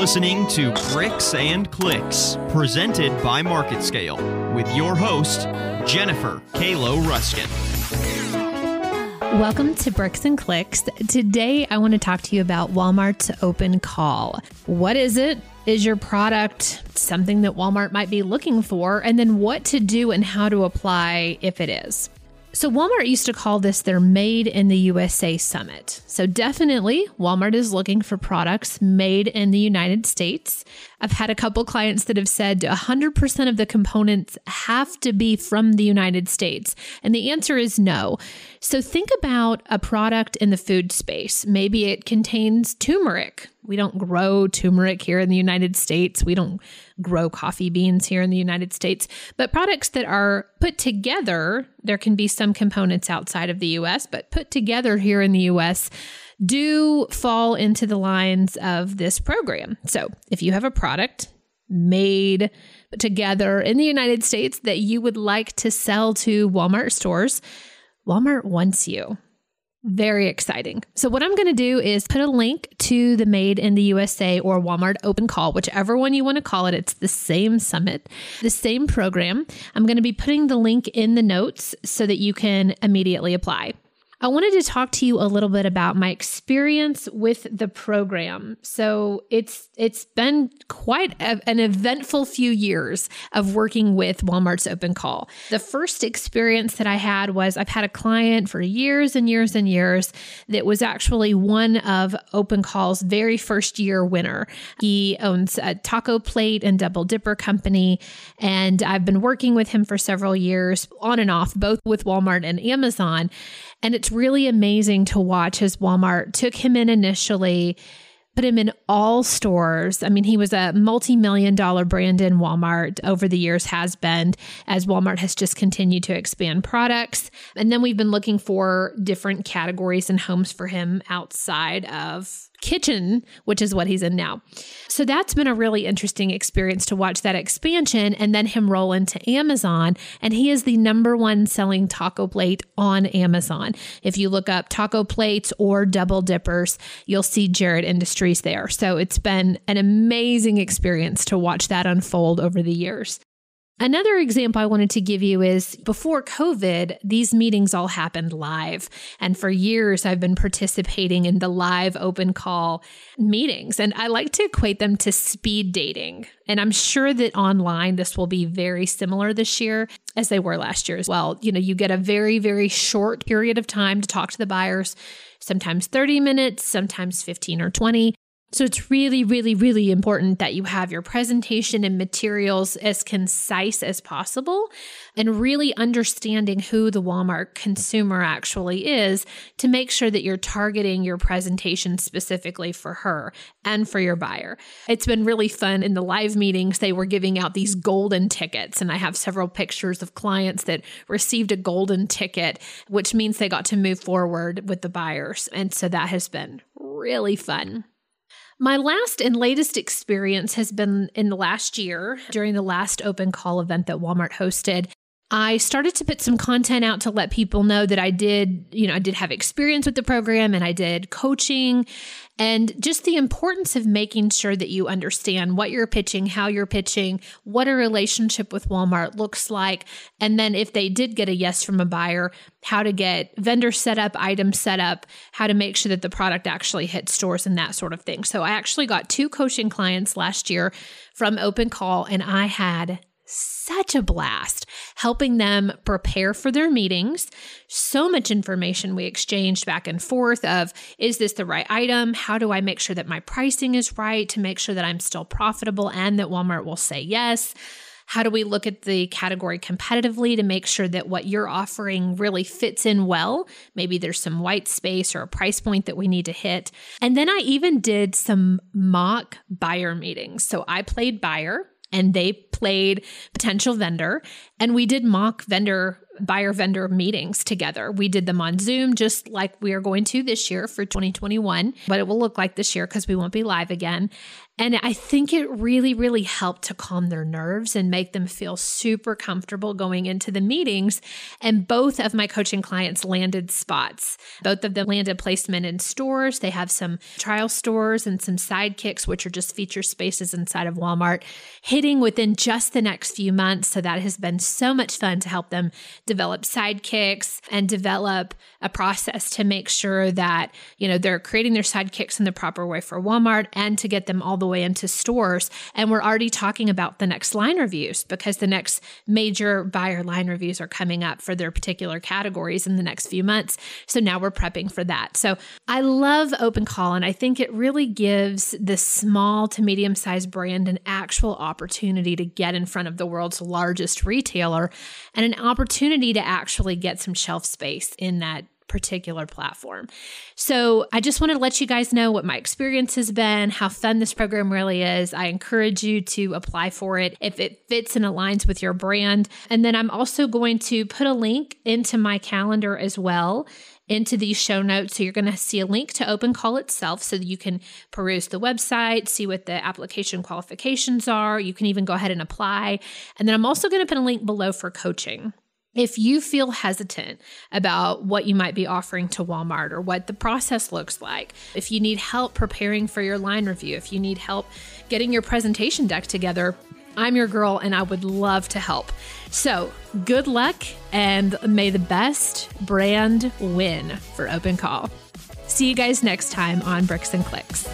listening to Bricks and Clicks, presented by MarketScale, with your host, Jennifer Kalo Ruskin. Welcome to Bricks and Clicks. Today, I want to talk to you about Walmart's open call. What is it? Is your product something that Walmart might be looking for? And then what to do and how to apply if it is. So, Walmart used to call this their Made in the USA Summit. So, definitely, Walmart is looking for products made in the United States. I've had a couple clients that have said 100% of the components have to be from the United States. And the answer is no. So, think about a product in the food space. Maybe it contains turmeric. We don't grow turmeric here in the United States. We don't grow coffee beans here in the United States. But products that are put together, there can be some components outside of the US, but put together here in the US do fall into the lines of this program. So if you have a product made together in the United States that you would like to sell to Walmart stores, Walmart wants you. Very exciting. So, what I'm going to do is put a link to the Made in the USA or Walmart Open Call, whichever one you want to call it. It's the same summit, the same program. I'm going to be putting the link in the notes so that you can immediately apply. I wanted to talk to you a little bit about my experience with the program. So it's it's been quite a, an eventful few years of working with Walmart's Open Call. The first experience that I had was I've had a client for years and years and years that was actually one of Open Call's very first year winner. He owns a taco plate and double dipper company, and I've been working with him for several years on and off, both with Walmart and Amazon. And it's really amazing to watch as Walmart took him in initially, put him in all stores. I mean, he was a multi million dollar brand in Walmart over the years, has been, as Walmart has just continued to expand products. And then we've been looking for different categories and homes for him outside of kitchen, which is what he's in now. So that's been a really interesting experience to watch that expansion and then him roll into Amazon. And he is the number one selling taco plate on Amazon. If you look up taco plates or double dippers, you'll see Jared Industries there. So it's been an amazing experience to watch that unfold over the years. Another example I wanted to give you is before COVID, these meetings all happened live. And for years, I've been participating in the live open call meetings. And I like to equate them to speed dating. And I'm sure that online, this will be very similar this year as they were last year as well. You know, you get a very, very short period of time to talk to the buyers, sometimes 30 minutes, sometimes 15 or 20. So it's really, really, really important that you have your presentation and materials as concise as possible and really understanding who the Walmart consumer actually is to make sure that you're targeting your presentation specifically for her and for your buyer. It's been really fun in the live meetings. They were giving out these golden tickets, and I have several pictures of clients that received a golden ticket, which means they got to move forward with the buyers. And so that has been really fun. My last and latest experience has been in the last year during the last open call event that Walmart hosted. I started to put some content out to let people know that I did, you know, I did have experience with the program and I did coaching and just the importance of making sure that you understand what you're pitching, how you're pitching, what a relationship with Walmart looks like. And then if they did get a yes from a buyer, how to get vendor set up, item set up, how to make sure that the product actually hits stores and that sort of thing. So I actually got two coaching clients last year from Open Call and I had such a blast helping them prepare for their meetings. So much information we exchanged back and forth of is this the right item? How do I make sure that my pricing is right to make sure that I'm still profitable and that Walmart will say yes? How do we look at the category competitively to make sure that what you're offering really fits in well? Maybe there's some white space or a price point that we need to hit. And then I even did some mock buyer meetings. So I played buyer and they played potential vendor and we did mock vendor buyer vendor meetings together. We did them on Zoom, just like we are going to this year for 2021, but it will look like this year because we won't be live again. And I think it really, really helped to calm their nerves and make them feel super comfortable going into the meetings. And both of my coaching clients landed spots. Both of them landed placement in stores. They have some trial stores and some sidekicks, which are just feature spaces inside of Walmart, hitting within just the next few months. So that has been so much fun to help them develop sidekicks and develop a process to make sure that, you know, they're creating their sidekicks in the proper way for Walmart and to get them all the way into stores. And we're already talking about the next line reviews because the next major buyer line reviews are coming up for their particular categories in the next few months. So now we're prepping for that. So I love Open Call, and I think it really gives this small to medium sized brand an actual opportunity to get in front of the world's largest retailer and an opportunity to actually get some shelf space in that particular platform. So I just wanted to let you guys know what my experience has been, how fun this program really is. I encourage you to apply for it if it fits and aligns with your brand. And then I'm also going to put a link into my calendar as well into these show notes. So you're going to see a link to Open Call itself so that you can peruse the website, see what the application qualifications are. You can even go ahead and apply. And then I'm also going to put a link below for coaching. If you feel hesitant about what you might be offering to Walmart or what the process looks like, if you need help preparing for your line review, if you need help getting your presentation deck together, I'm your girl and I would love to help. So, good luck and may the best brand win for Open Call. See you guys next time on Bricks and Clicks.